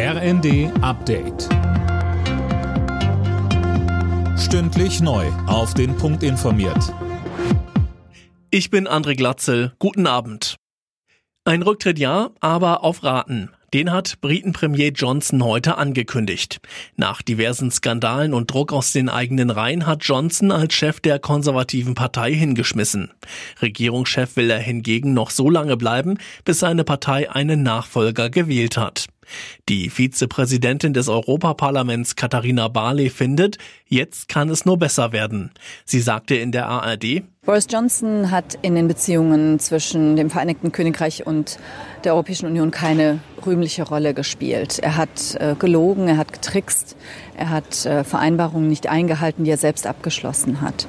RND Update. Stündlich neu. Auf den Punkt informiert. Ich bin André Glatzel. Guten Abend. Ein Rücktritt ja, aber auf Raten. Den hat Briten-Premier Johnson heute angekündigt. Nach diversen Skandalen und Druck aus den eigenen Reihen hat Johnson als Chef der konservativen Partei hingeschmissen. Regierungschef will er hingegen noch so lange bleiben, bis seine Partei einen Nachfolger gewählt hat. Die Vizepräsidentin des Europaparlaments Katharina Barley findet, jetzt kann es nur besser werden. Sie sagte in der ARD, Boris Johnson hat in den Beziehungen zwischen dem Vereinigten Königreich und der Europäischen Union keine rühmliche Rolle gespielt. Er hat äh, gelogen, er hat getrickst, er hat äh, Vereinbarungen nicht eingehalten, die er selbst abgeschlossen hat.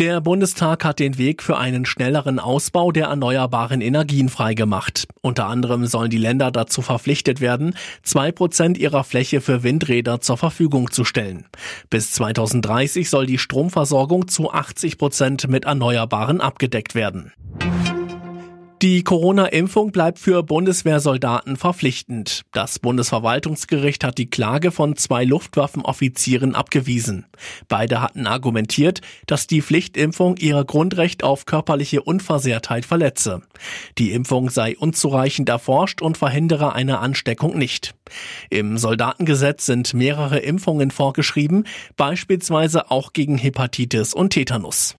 Der Bundestag hat den Weg für einen schnelleren Ausbau der erneuerbaren Energien freigemacht. Unter anderem sollen die Länder dazu verpflichtet werden, zwei Prozent ihrer Fläche für Windräder zur Verfügung zu stellen. Bis 2030 soll die Stromversorgung zu 80 Prozent mit Erneuerbaren abgedeckt werden. Die Corona-Impfung bleibt für Bundeswehrsoldaten verpflichtend. Das Bundesverwaltungsgericht hat die Klage von zwei Luftwaffenoffizieren abgewiesen. Beide hatten argumentiert, dass die Pflichtimpfung ihr Grundrecht auf körperliche Unversehrtheit verletze. Die Impfung sei unzureichend erforscht und verhindere eine Ansteckung nicht. Im Soldatengesetz sind mehrere Impfungen vorgeschrieben, beispielsweise auch gegen Hepatitis und Tetanus.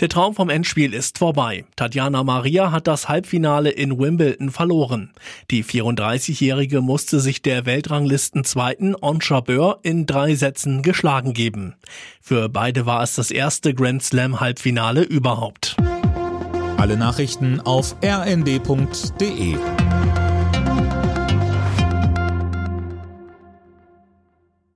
Der Traum vom Endspiel ist vorbei. Tatjana Maria hat das Halbfinale in Wimbledon verloren. Die 34-Jährige musste sich der Weltranglistenzweiten On Jabeur in drei Sätzen geschlagen geben. Für beide war es das erste Grand Slam Halbfinale überhaupt. Alle Nachrichten auf rnd.de